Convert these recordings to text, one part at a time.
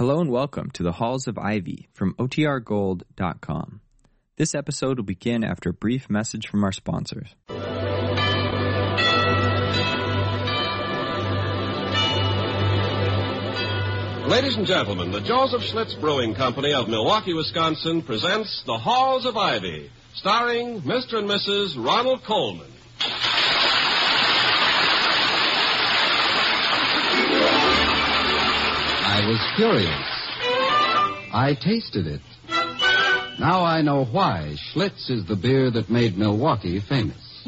Hello and welcome to the Halls of Ivy from OTRGold.com. This episode will begin after a brief message from our sponsors. Ladies and gentlemen, the Joseph Schlitz Brewing Company of Milwaukee, Wisconsin presents The Halls of Ivy, starring Mr. and Mrs. Ronald Colman. I was curious. I tasted it. Now I know why Schlitz is the beer that made Milwaukee famous.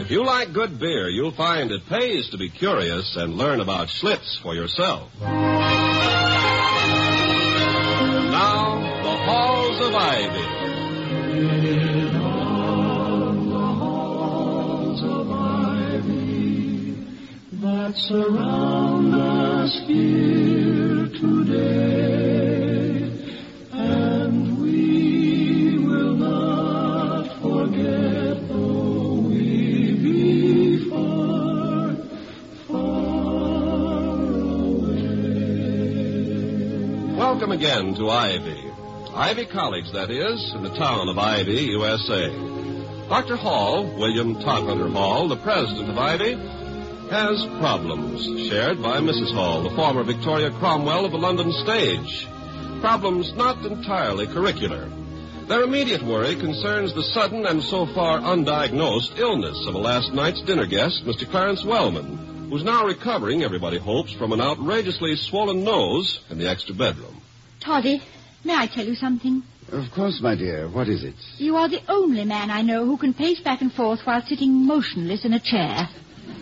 If you like good beer, you'll find it pays to be curious and learn about Schlitz for yourself. Now, The Halls of Ivy. That surround us here today, and we will not forget though we be far, far away. Welcome again to Ivy. Ivy College, that is, in the town of Ivy, USA. Dr. Hall, William Todhunter Hall, the president of Ivy, has problems shared by Mrs. Hall, the former Victoria Cromwell of the London stage. Problems not entirely curricular. Their immediate worry concerns the sudden and so far undiagnosed illness of a last night's dinner guest, Mr. Clarence Wellman, who's now recovering, everybody hopes, from an outrageously swollen nose in the extra bedroom. Toddy, may I tell you something? Of course, my dear. What is it? You are the only man I know who can pace back and forth while sitting motionless in a chair.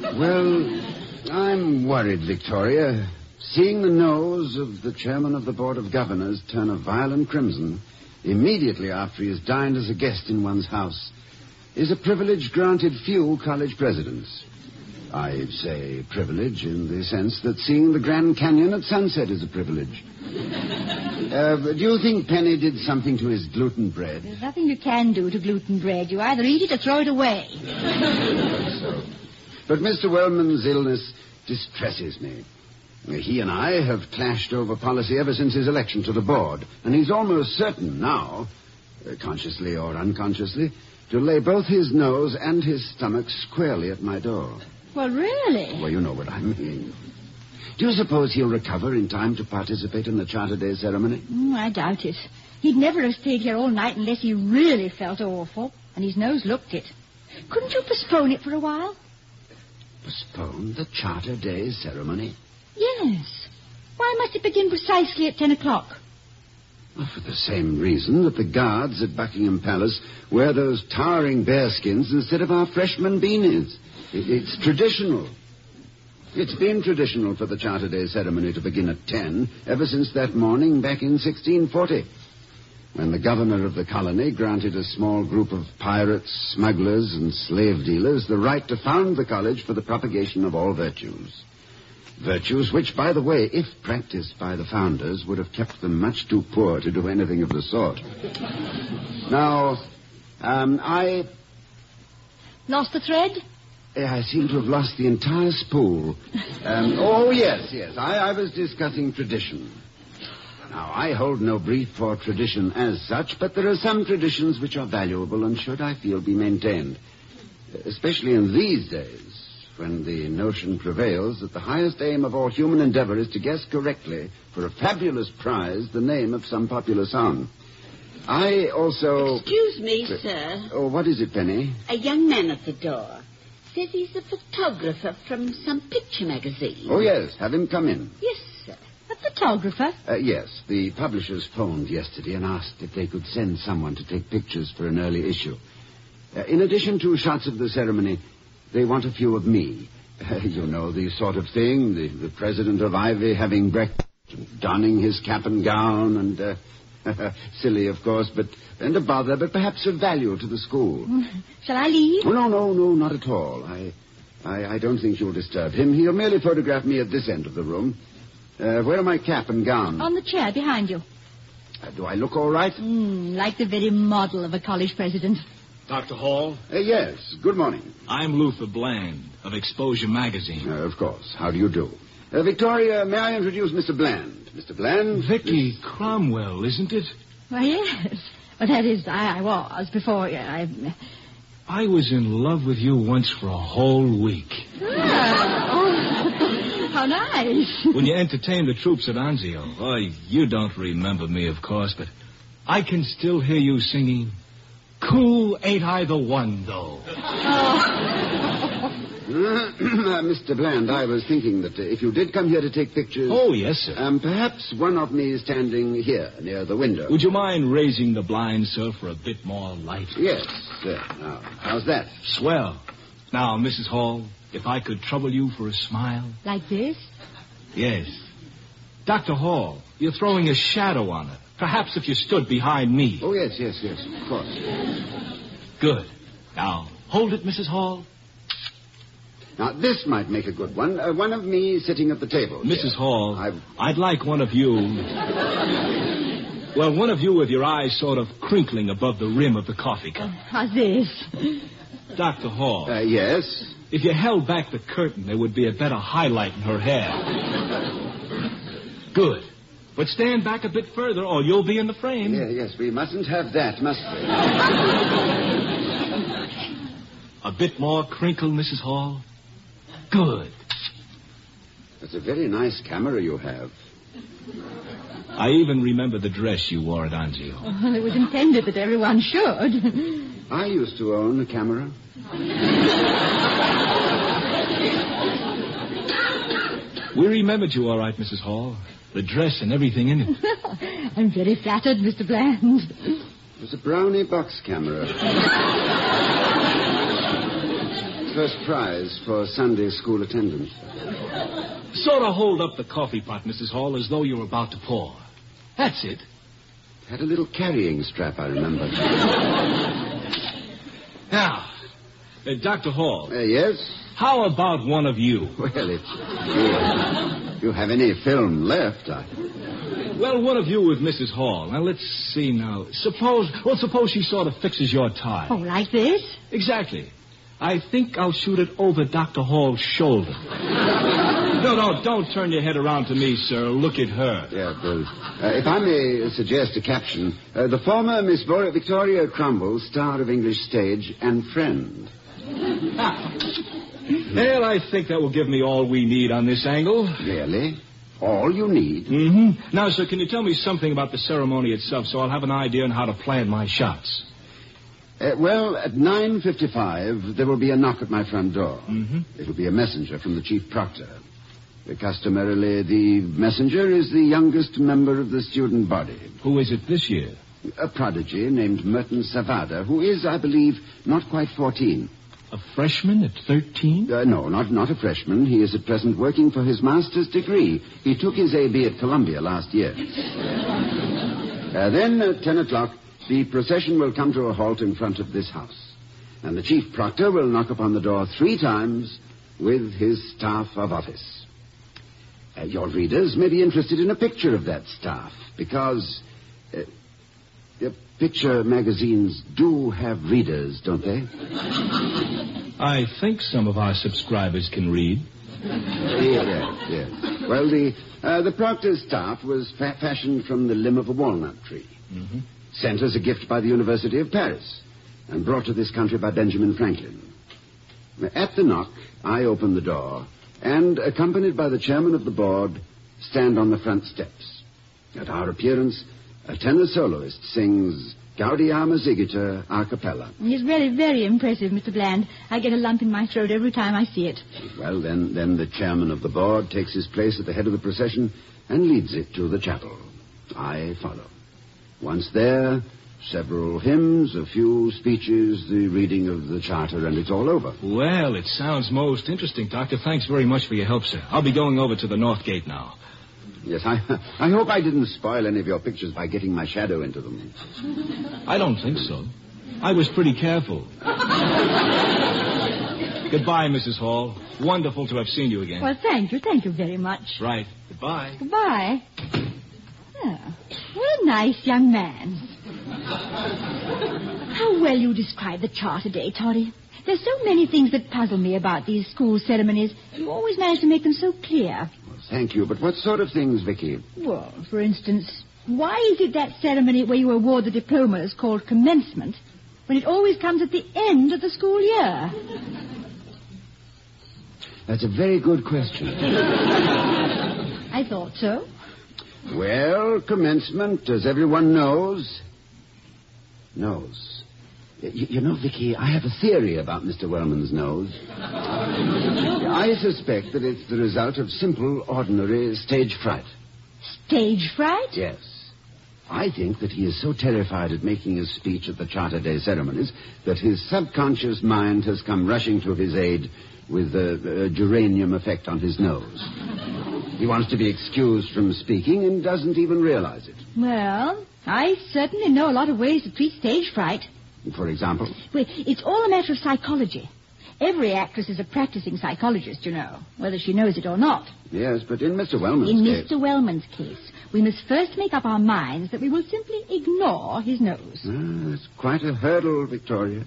Well, I'm worried, Victoria. Seeing the nose of the chairman of the Board of Governors turn a violent crimson immediately after he has dined as a guest in one's house is a privilege granted few college presidents. I say privilege in the sense that seeing the Grand Canyon at sunset is a privilege. Uh, do you think Penny did something to his gluten bread? There's nothing you can do to gluten bread. You either eat it or throw it away. But Mr. Wellman's illness distresses me. He and I have clashed over policy ever since his election to the board, and he's almost certain now, uh, consciously or unconsciously, to lay both his nose and his stomach squarely at my door. Well, really? Well, you know what I mean. Do you suppose he'll recover in time to participate in the Charter Day ceremony? Mm, I doubt it. He'd never have stayed here all night unless he really felt awful, and his nose looked it. Couldn't you postpone it for a while? Postpone the Charter Day ceremony? Yes. Why must it begin precisely at ten o'clock? Well, for the same reason that the guards at Buckingham Palace wear those towering bearskins instead of our freshman beanies. It, it's traditional. It's been traditional for the Charter Day ceremony to begin at 10 ever since that morning back in 1640, when the governor of the colony granted a small group of pirates, smugglers, and slave dealers the right to found the college for the propagation of all virtues. Virtues which, by the way, if practiced by the founders, would have kept them much too poor to do anything of the sort. Now, um, I Lost the thread? I seem to have lost the entire spool. Um, oh, yes, yes. I, I was discussing tradition. Now, I hold no brief for tradition as such, but there are some traditions which are valuable and should, I feel, be maintained. Especially in these days, when the notion prevails that the highest aim of all human endeavor is to guess correctly, for a fabulous prize, the name of some popular song. I also... Excuse me, uh, sir. Oh, what is it, Penny? A young man at the door. Says he's a photographer from some picture magazine. Oh, yes. Have him come in. Yes, photographer? Uh, yes, the publishers phoned yesterday and asked if they could send someone to take pictures for an early issue. Uh, in addition to shots of the ceremony, they want a few of me. Uh, you know, the sort of thing, the, the president of Ivy having breakfast, donning his cap and gown, and, uh, silly, of course, but, and a bother, but perhaps of value to the school. Shall I leave? Oh, no, no, no, not at all. I, I, I don't think you'll disturb him. He'll merely photograph me at this end of the room. Uh, where are my cap and gown? On the chair behind you. Uh, do I look all right? Mm, like the very model of a college president. Dr. Hall, Uh, yes. Good morning. I'm Luther Bland of Exposure Magazine. Uh, of course. How do you do? Uh, Victoria, may I introduce Mr. Bland? Mr. Bland. Vicky Cromwell, isn't it? Why, yes. But that is, I, I was before. yeah, I, I was in love with you once for a whole week. Ah, oh, how nice. When you entertained the troops at Anzio. Oh, you don't remember me, of course, but I can still hear you singing, Cool ain't I the one, though. Uh, Mr. Bland, I was thinking that uh, if you did come here to take pictures. Oh, yes, sir. Um, perhaps one of me is standing here near the window. Would you mind raising the blind, sir, for a bit more light? Yes, sir. Now, how's that? Swell. Now, Mrs. Hall, if I could trouble you for a smile. Like this? Yes. Dr. Hall, you're throwing a shadow on her. Perhaps if you stood behind me. Oh, yes, yes, yes, of course. Good. Now, hold it, Mrs. Hall. Now, this might make a good one. Uh, one of me sitting at the table. here. Mrs. Hall, I- I'd like one of you. Well, one of you with your eyes sort of crinkling above the rim of the coffee cup. How's this? Dr. Hall, Uh, yes. if you held back the curtain, there would be a better highlight in her hair. Good. But stand back a bit further, or you'll be in the frame. Yeah, yes, we mustn't have that, must we? A bit more crinkle, Mrs. Hall. Good. That's a very nice camera you have. I even remember the dress you wore at Anzio. Well, it was intended that everyone should. I used to own a camera. We remembered you all right, Mrs. Hall. The dress and everything in it. I'm very flattered, Mr. Bland. It was a Brownie box camera. First prize for Sunday school attendance. Sort of hold up the coffee pot, Mrs. Hall, as though you were about to pour. That's it. Had a little carrying strap, I remember. Now, uh, Dr. Hall, Uh, yes? how about one of you? Well, if you, you have any film left, I... Well, one of you with Mrs. Hall. Now, let's see now. Suppose, well, suppose she sort of fixes your tie. Oh, like this? Exactly. I think I'll shoot it over Dr. Hall's shoulder. no, no, don't turn your head around to me, sir. Look at her. Yeah, well, uh, if I may suggest a caption, uh, the former Miss Victoria Crumble, star of English stage and friend. Well, I think that will give me all we need on this angle. Really? All you need? Mm-hmm. Now, sir, can you tell me something about the ceremony itself so I'll have an idea on how to plan my shots? Uh, well, at 9.55, there will be a knock at my front door. Mm-hmm. It'll be a messenger from the chief proctor. Uh, customarily, the messenger is the youngest member of the student body. Who is it this year? A prodigy named Merton Savada, who is, I believe, not quite 14. A freshman at 13? Uh, no, not, not a freshman. He is at present working for his master's degree. He took his A.B. at Columbia last year. Uh, then, at 10 o'clock, the procession will come to a halt in front of this house. And the chief proctor will knock upon the door three times with his staff of office. Uh, your readers may be interested in a picture of that staff, because uh, uh, picture magazines do have readers, don't they? I think some of our subscribers can read. yes, yes. Well, the uh, the proctor's staff was fa- fashioned from the limb of a walnut tree, Mm-hmm. Sent as a gift by the University of Paris, and brought to this country by Benjamin Franklin. At the knock, I open the door, and, accompanied by the chairman of the board, stand on the front steps. At our appearance, a tenor soloist sings Gaudeamus Igitur a cappella. He's really very impressive, Mr. Bland. I get a lump in my throat every time I see it. Well, then, then the chairman of the board takes his place at the head of the procession and leads it to the chapel. I follow. Once there, several hymns, a few speeches, the reading of the charter, and it's all over. Well, it sounds most interesting, Doctor. Thanks very much for your help, sir. I'll be going over to the North Gate now. Yes, I, I hope I didn't spoil any of your pictures by getting my shadow into them. I don't think so. I was pretty careful. Goodbye, Mrs. Hall. Wonderful to have seen you again. Well, thank you. Thank you very much. Right. Goodbye. Goodbye. Oh, what a nice young man. How well you describe the charter day, Toddy. There's so many things that puzzle me about these school ceremonies. You always manage to make them so clear. Well, thank you. But what sort of things, Vicky? Well, for instance, why is it that ceremony where you award the diplomas called commencement when it always comes at the end of the school year? That's a very good question. I thought so. Well, commencement, as everyone knows, knows. Y- you know, Vicky, I have a theory about Mr. Wellman's nose. I suspect that it's the result of simple, ordinary stage fright. Stage fright? Yes. I think that he is so terrified at making his speech at the Charter Day ceremonies that his subconscious mind has come rushing to his aid with a, a geranium effect on his nose. He wants to be excused from speaking and doesn't even realize it. Well, I certainly know a lot of ways to treat stage fright. For example, Well, it's all a matter of psychology. Every actress is a practicing psychologist, you know, whether she knows it or not. yes, but in Mr. Wellman's In case. Mr. Wellman's case, we must first make up our minds that we will simply ignore his nose. Ah, that's quite a hurdle, Victoria.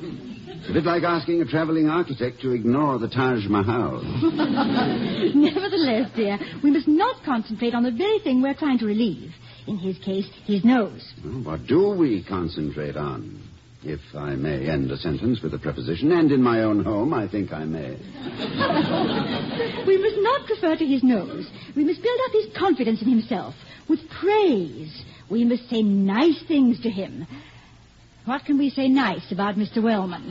It's a bit like asking a traveling architect to ignore the Taj Mahal. Nevertheless, dear, we must not concentrate on the very thing we're trying to relieve. In his case, his nose. Well, what do we concentrate on? If I may end a sentence with a preposition, and in my own home, I think I may. We must not refer to his nose. We must build up his confidence in himself with praise. We must say nice things to him. What can we say nice about Mr. Wellman?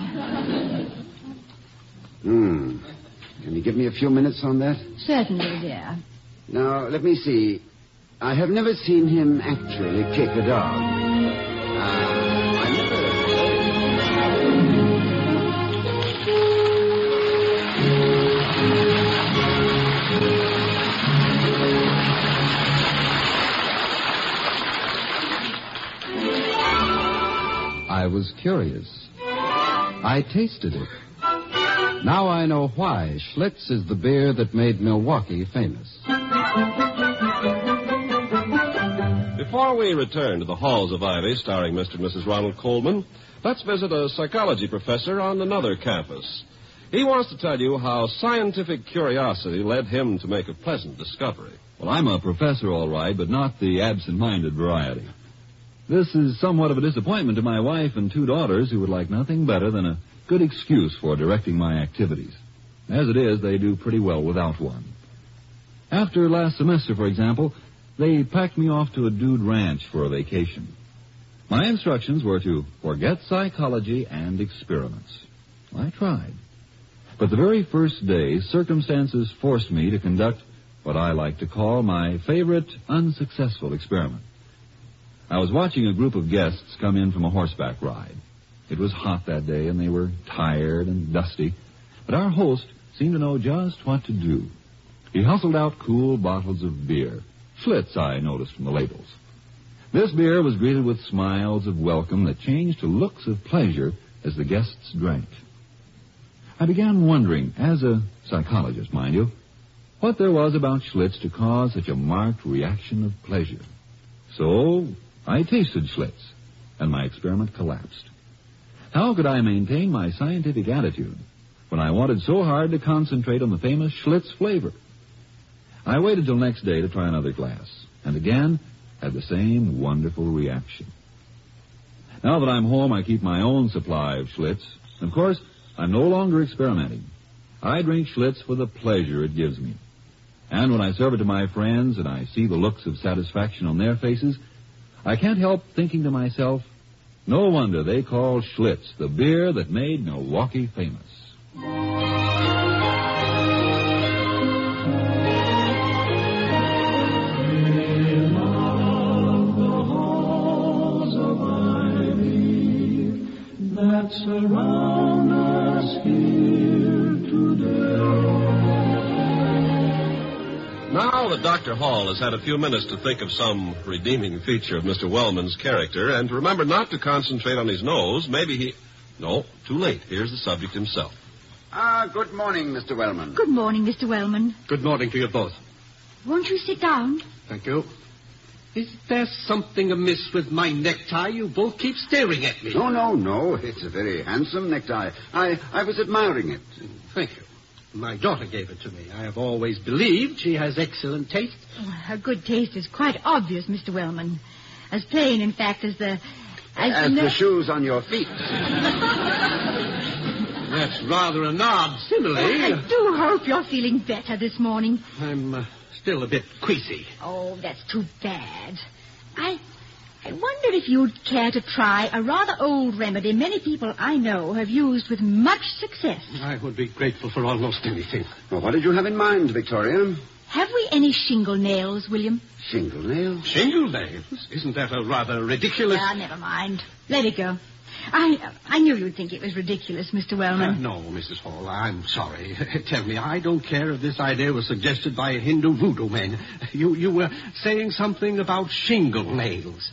Hmm. Can you give me a few minutes on that? Certainly, dear. Now, let me see. I have never seen him actually kick a dog. Uh, I was curious. I tasted it. Now I know why Schlitz is the beer that made Milwaukee famous. Before we return to the halls of Ivy, starring Mr. and Mrs. Ronald Colman, let's visit a psychology professor on another campus. He wants to tell you how scientific curiosity led him to make a pleasant discovery. Well, I'm a professor, all right, but not the absent-minded variety. This is somewhat of a disappointment to my wife and two daughters who would like nothing better than a good excuse for directing my activities. As it is, they do pretty well without one. After last semester, for example, they packed me off to a dude ranch for a vacation. My instructions were to forget psychology and experiments. I tried. But the very first day, circumstances forced me to conduct what I like to call my favorite unsuccessful experiment. I was watching a group of guests come in from a horseback ride. It was hot that day, and they were tired and dusty, but our host seemed to know just what to do. He hustled out cool bottles of beer. Schlitz, I noticed from the labels. This beer was greeted with smiles of welcome that changed to looks of pleasure as the guests drank. I began wondering, as a psychologist, mind you, what there was about Schlitz to cause such a marked reaction of pleasure. So I tasted Schlitz, and my experiment collapsed. How could I maintain my scientific attitude when I wanted so hard to concentrate on the famous Schlitz flavor? I waited till next day to try another glass, and again had the same wonderful reaction. Now that I'm home, I keep my own supply of Schlitz. Of course, I'm no longer experimenting. I drink Schlitz for the pleasure it gives me. And when I serve it to my friends and I see the looks of satisfaction on their faces, I can't help thinking to myself, no wonder they call Schlitz the beer that made Milwaukee famous. that surround us here today. Now that Dr. Hall has had a few minutes to think of some redeeming feature of Mr. Wellman's character and to remember not to concentrate on his nose, maybe he. No, too late. Here's the subject himself. Ah, good morning, Mr. Wellman. Good morning, Mr. Wellman. Good morning to you both. Won't you sit down? Thank you. Is there something amiss with my necktie? You both keep staring at me. No, no, no. It's a very handsome necktie. I, I was admiring it. Thank you. My daughter gave it to me. I have always believed she has excellent taste. Oh, her good taste is quite obvious, Mr. Wellman. As plain, in fact, as the... As the the shoes on your feet. That's rather an odd simile. I do hope you're feeling better this morning. I'm uh, still a bit queasy. Oh, that's too bad. I I wonder if you'd care to try a rather old remedy many people I know have used with much success. I would be grateful for almost anything. Well, what did you have in mind, Victoria? Have we any shingle nails, William? Shingle nails? Shingle nails? Isn't that a rather ridiculous... Ah, never mind. Let it go. I I knew you'd think it was ridiculous, Mr. Uh, Wellman. no, Mrs. Hall, I'm sorry. Tell me, I don't care if this idea was suggested by a Hindu voodoo man. You, you were saying something about shingle nails.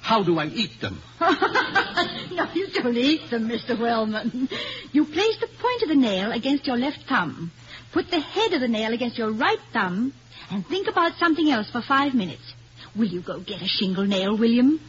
How do I eat them? no, you don't eat them, Mr. Wellman. You place the point of the nail against your left thumb, put the head of the nail against your right thumb, and think about something else for five minutes. Will you go get a shingle nail, William?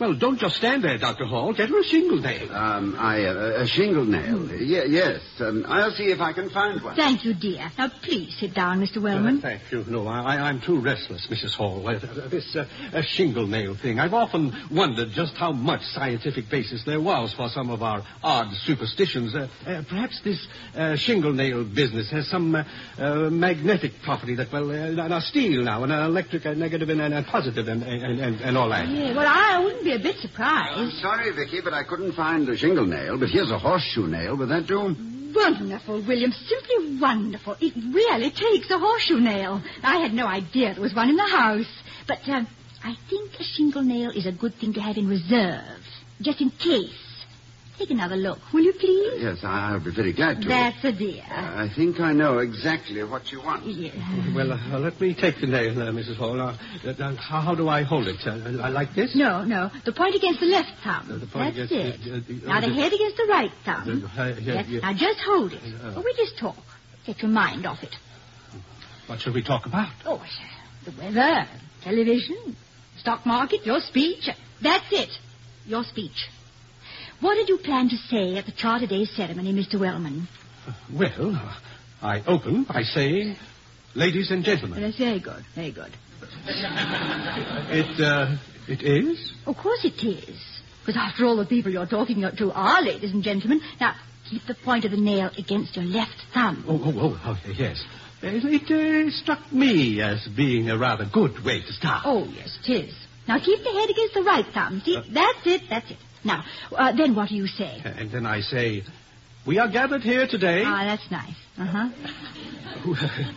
Well, don't just stand there, Dr. Hall. Get her a shingle nail. Um, I, uh, a shingle nail. Ye- yes. Um, I'll see if I can find one. Thank you, dear. Now, please sit down, Mr. Uh, Wellman. thank you. No, I, I- I'm too restless, Mrs. Hall. Uh, this uh, uh, shingle nail thing. I've often wondered just how much scientific basis there was for some of our odd superstitions. Uh, uh, perhaps this uh, shingle nail business has some uh, uh, magnetic property that, well, uh, now steel now, and uh, electric, uh, negative, and, and, and positive, and, and, and, and all that. Yeah, well, I wouldn't be a bit I'm sorry, Vicky, but I couldn't find the shingle nail. But here's a horseshoe nail. Would that do? Wonderful, William. Simply wonderful. It really takes a horseshoe nail. I had no idea there was one in the house. But um, I think a shingle nail is a good thing to have in reserve, just in case. Take another look, will you please? Yes, I- I'll be very glad to. That's a dear. I think I know exactly what you want. Yeah. Well, uh, let me take the nail, uh, Mrs. Hall. Now, uh, uh, how, how do I hold it? Uh, uh, like this? No, no. The point against the left thumb. Uh, the point That's against it. the- uh, the- now uh, the the- head against the right thumb. Uh, uh, yeah, Yes, yeah. Now just hold it. Uh, Oh, we just talk. Get your mind off it. What shall we talk about? Oh, the weather, television, stock market, your speech. That's it. Your speech. What did you plan to say at the Charter Day ceremony, Mr. Wellman? Well, uh, I open by saying, ladies and gentlemen, That's very good, very good. it, uh, it is? Of course it is. Because after all, the people you're talking to are ladies and gentlemen. Now, keep the point of the nail against your left thumb. Oh, oh, oh, oh yes. It, it uh, struck me as being a rather good way to start. Oh, yes, it is. Now, keep the head against the right thumb. See, that's it, that's it. Now, uh, then what do you say? And then I say, we are gathered here today. Ah, that's nice. Uh-huh.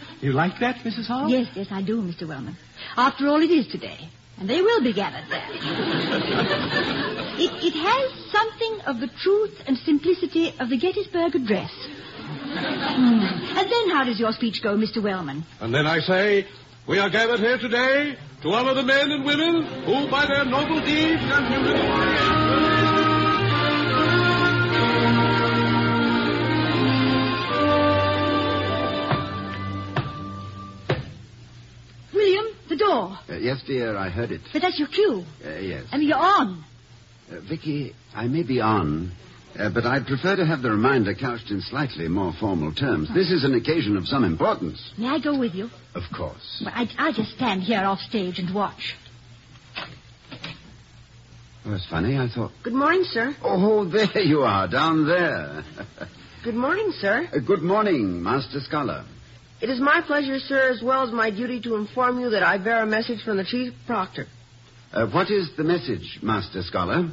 you like that, Mrs. Hall? Yes, yes, I do, Mr. Wellman. After all, it is today. And they will be gathered there. it, it has something of the truth and simplicity of the Gettysburg Address. Hmm. And then how does your speech go, Mr. Wellman? And then I say, we are gathered here today to honor the men and women who, by their noble deeds and humility, door. Uh, yes, dear, I heard it. But that's your cue. Uh, yes. I mean, you're on. Uh, Vicky, I may be on, uh, but I'd prefer to have the reminder couched in slightly more formal terms. This is an occasion of some importance. May I go with you? Of course. Well, I, I'll just stand here off stage and watch. Oh, it's funny, I thought. Good morning, sir. Oh, there you are, down there. Good morning, sir. Uh, good morning, Master Scholar. It is my pleasure, sir, as well as my duty to inform you that I bear a message from the chief proctor. Uh, what is the message, Master Scholar?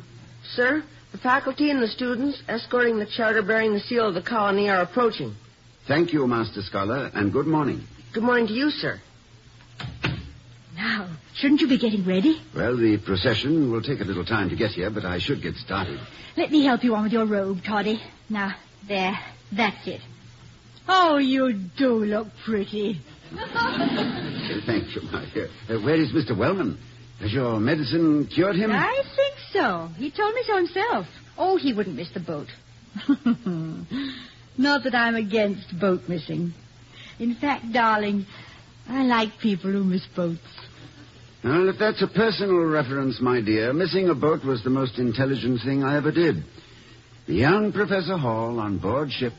Sir, the faculty and the students escorting the charter bearing the seal of the colony are approaching. Thank you, Master Scholar, and good morning. Good morning to you, sir. Now, shouldn't you be getting ready? Well, the procession will take a little time to get here, but I should get started. Let me help you on with your robe, Toddy. Now, there. That's it. Oh, you do look pretty. Thank you, my dear. Uh, where is Mr. Wellman? Has your medicine cured him? I think so. He told me so himself. Oh, he wouldn't miss the boat. Not that I'm against boat missing. In fact, darling, I like people who miss boats. Well, if that's a personal reference, my dear, missing a boat was the most intelligent thing I ever did. The young Professor Hall on board ship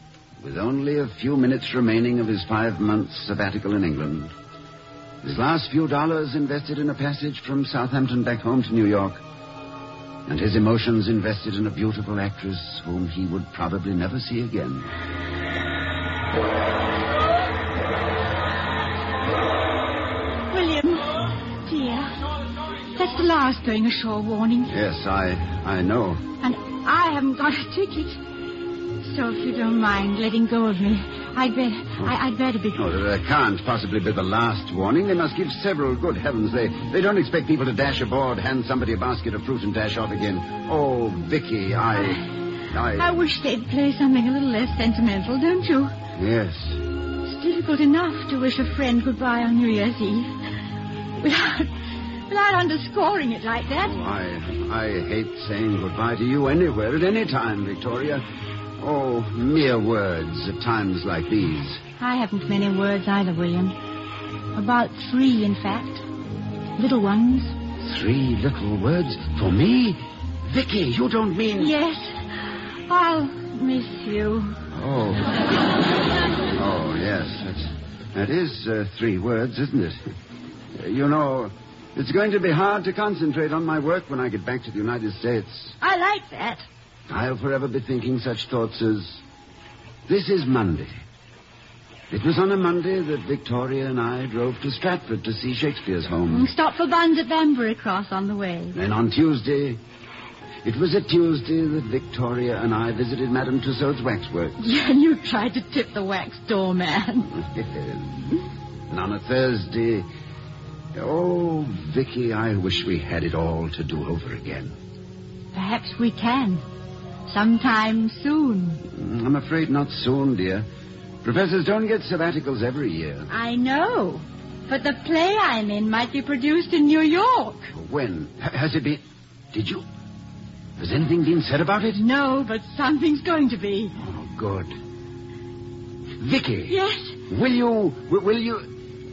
with only a few minutes remaining of his five months sabbatical in England. His last few dollars invested in a passage from Southampton back home to New York. And his emotions invested in a beautiful actress whom he would probably never see again. William, dear, that's the last going ashore warning. Yes, I I know. And I haven't got a ticket. So if you don't mind letting go of me, I'd better, I, would better be... Oh, that can't possibly be the last warning. They must give several. Good heavens, they, they don't expect people to dash aboard, hand somebody a basket of fruit and dash off again. Oh, Vicky, I... I... I wish they'd play something a little less sentimental, don't you? Yes. It's difficult enough to wish a friend goodbye on New Year's Eve. Without, without underscoring it like that. Oh, I, I hate saying goodbye to you anywhere at any time, Victoria. Oh, mere words at times like these. I haven't many words either, William. About three, in fact. Little ones. Three little words for me? Vicky, you don't mean. Yes. I'll miss you. Oh. oh, yes. That's, that is uh, three words, isn't it? Uh, you know, it's going to be hard to concentrate on my work when I get back to the United States. I like that. I'll forever be thinking such thoughts as this is Monday. It was on a Monday that Victoria and I drove to Stratford to see Shakespeare's home. Mm, and stopped for buns at Banbury Cross on the way. Then on Tuesday, it was a Tuesday that Victoria and I visited Madame Tussaud's waxworks. Yeah, and you tried to tip the wax doorman. and on a Thursday, oh, Vicky, I wish we had it all to do over again. Perhaps we can. Sometime soon. I'm afraid not soon, dear. Professors don't get sabbaticals every year. I know. But the play I'm in might be produced in New York. When? Has it been. Did you. Has anything been said about it? No, but something's going to be. Oh, good. Vicky. Yes? Will you. Will, will you.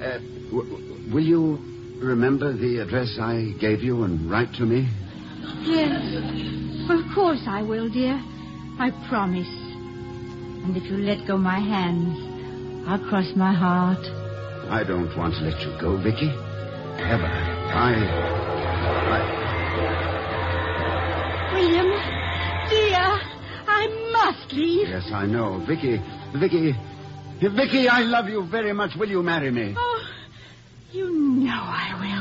Uh, will you remember the address I gave you and write to me? Yes. Of course I will, dear. I promise. And if you let go my hands, I'll cross my heart. I don't want to let you go, Vicky. Ever. I. I. William, dear, I must leave. Yes, I know. Vicky. Vicky. Vicky, I love you very much. Will you marry me? Oh, you know I will.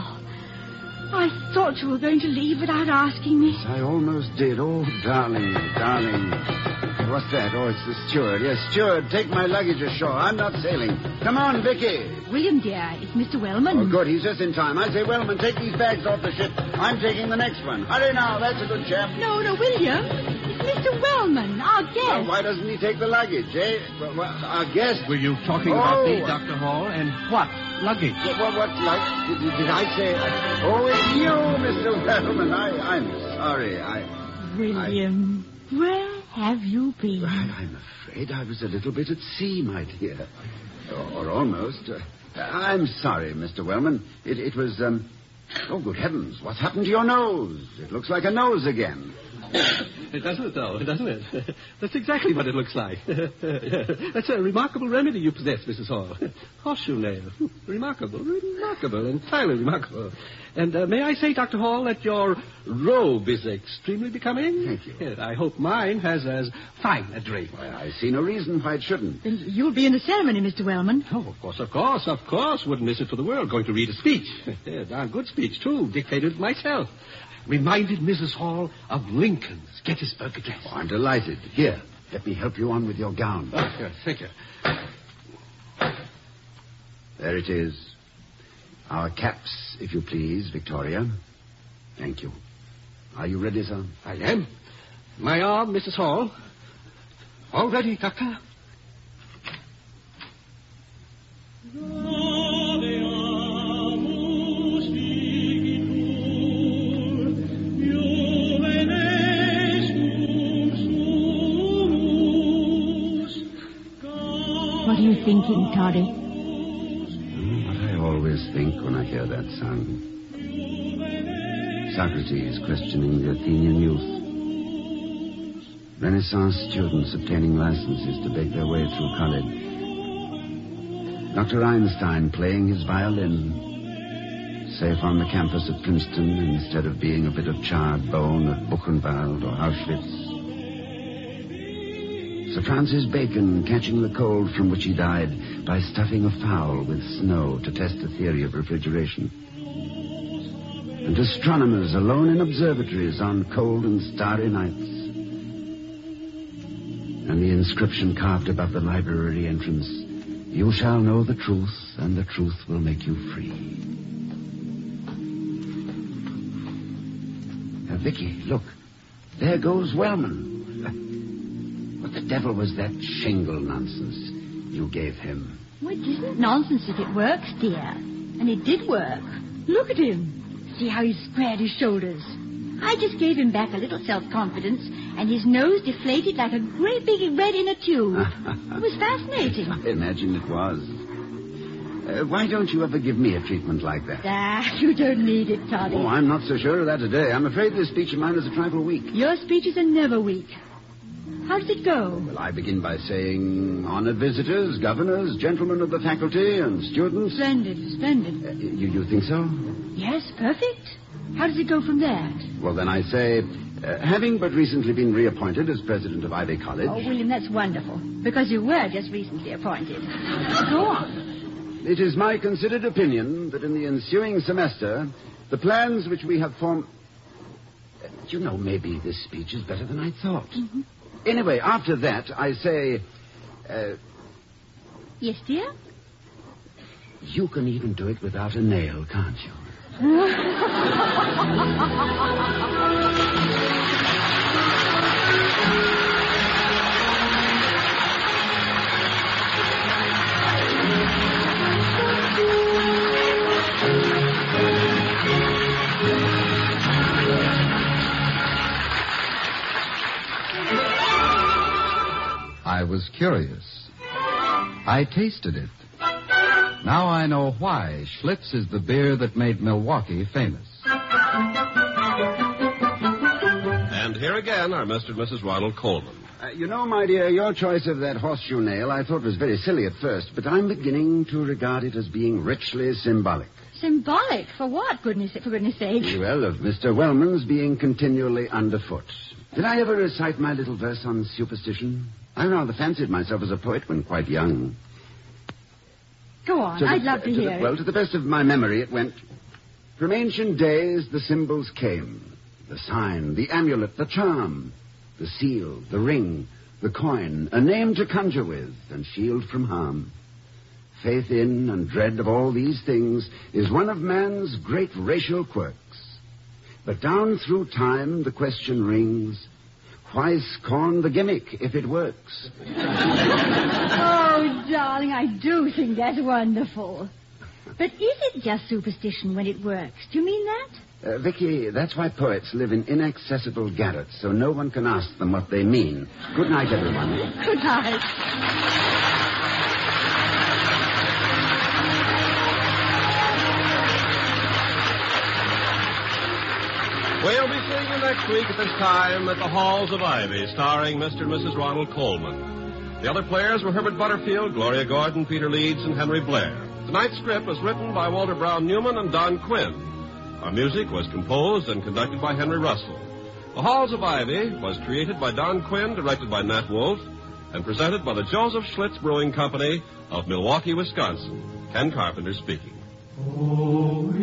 I thought you were going to leave without asking me. I almost did. Oh, darling, darling. What's that? Oh, it's the steward. Yes, steward, take my luggage ashore. I'm not sailing. Come on, Vicky. William, dear, it's Mr. Wellman. Oh, good. He's just in time. I say, Wellman, take these bags off the ship. I'm taking the next one. Hurry now. That's a good chap. No, no, William. It's Mr. Wellman, our guest. Well, why doesn't he take the luggage, eh? Well, well, our guest. Were you talking oh. about me, Dr. Hall? And what? Luggage? What, what, what luggage? Did, did, I say... Oh, it's you, Mr. Wellman. I, I'm sorry. I... William, I... where have you been? Well, I'm afraid I was a little bit at sea, my dear. Or, or almost. Uh, I'm sorry, Mr. Wellman. It, it was, um... Oh, good heavens. What's happened to your nose? It looks like a nose again. It doesn't, though, doesn't it? That's exactly what it looks like. That's a remarkable remedy you possess, Mrs. Hall. Horseshoe nail. Remarkable, remarkable, entirely remarkable. And uh, may I say, Dr. Hall, that your robe is extremely becoming? Thank you. Yes, I hope mine has as fine a drape. Well, I see no reason why it shouldn't. Then you'll be in the ceremony, Mr. Wellman. Oh, of course, of course, of course. Wouldn't miss it for the world. Going to read a speech. yeah, darn good speech, too. Dictated myself reminded Mrs. Hall of Lincoln's Gettysburg Address. Oh, I'm delighted. Here, let me help you on with your gown. Oh, yes, thank you. There it is. Our caps, if you please, Victoria. Thank you. Are you ready, sir? I am. My arm, Mrs. Hall. All ready, Doctor. What hmm, I always think when I hear that song. Socrates questioning the Athenian youth. Renaissance students obtaining licenses to make their way through college. Dr. Einstein playing his violin, safe on the campus of Princeton instead of being a bit of charred bone at Buchenwald or Auschwitz. Sir Francis Bacon catching the cold from which he died by stuffing a fowl with snow to test the theory of refrigeration. And astronomers alone in observatories on cold and starry nights. And the inscription carved above the library entrance, You shall know the truth, and the truth will make you free. Uh, Vicky, look. There goes Wellman. What the devil was that shingle nonsense you gave him? Well, it isn't nonsense if it works, dear. And it did work. Look at him. See how he's squared his shoulders. I just gave him back a little self-confidence, and his nose deflated like a great big red in a tube. it was fascinating. I imagine it was. Uh, why don't you ever give me a treatment like that? Ah, you don't need it, Toddy. Oh, I'm not so sure of that today. I'm afraid this speech of mine is a trifle weak. Your speeches are never weak. How does it go? Well, I begin by saying honored visitors, governors, gentlemen of the faculty, and students. Splendid, splendid. Uh, you, you think so? Yes, perfect. How does it go from there? Well, then I say, uh, having but recently been reappointed as president of Ivy College. Oh, William, that's wonderful. Because you were just recently appointed. Go on. It is my considered opinion that in the ensuing semester, the plans which we have formed. Uh, you know, maybe this speech is better than I thought. Mm-hmm. Anyway, after that, I say. Uh, Yes, dear? you can even do it without a nail, can't you? was curious. I tasted it. Now I know why Schlitz is the beer that made Milwaukee famous. And here again are Mr. and Mrs. Ronald Colman. Uh, you know, my dear, your choice of that horseshoe nail I thought was very silly at first, but I'm beginning to regard it as being richly symbolic. Symbolic? For what, goodness, for goodness sake? Well, of Mr. Wellman's being continually underfoot. Did I ever recite my little verse on superstition? I rather fancied myself as a poet when quite young. Go on, To the- I'd love to the- hear Well, to the best of my memory, it went From ancient days, the symbols came the sign, the amulet, the charm, the seal, the ring, the coin, a name to conjure with and shield from harm. Faith in and dread of all these things is one of man's great racial quirks. But down through time, the question rings why scorn the gimmick if it works? Oh, darling, I do think that's wonderful. But is it just superstition when it works? Do you mean that? Uh, Vicky, that's why poets live in inaccessible garrets, so no one can ask them what they mean. Good night, everyone. Good night. Next week at this time at the Halls of Ivy, starring Mr. and Mrs. Ronald Colman. The other players were Herbert Butterfield, Gloria Gordon, Peter Leeds, and Henry Blair. Tonight's script was written by Walter Brown Newman and Don Quinn. Our music was composed and conducted by Henry Russell. The Halls of Ivy was created by Don Quinn, directed by Nat Wolf, and presented by the Joseph Schlitz Brewing Company of Milwaukee, Wisconsin. Ken Carpenter speaking. Oh,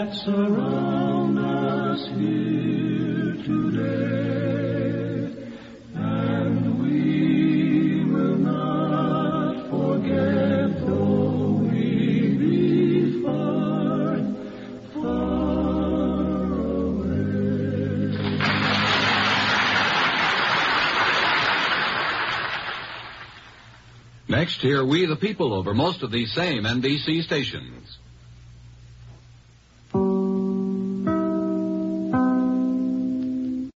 that surround us here today, and we will not forget though we be far, far away. Next, hear We the People over most of these same NBC stations.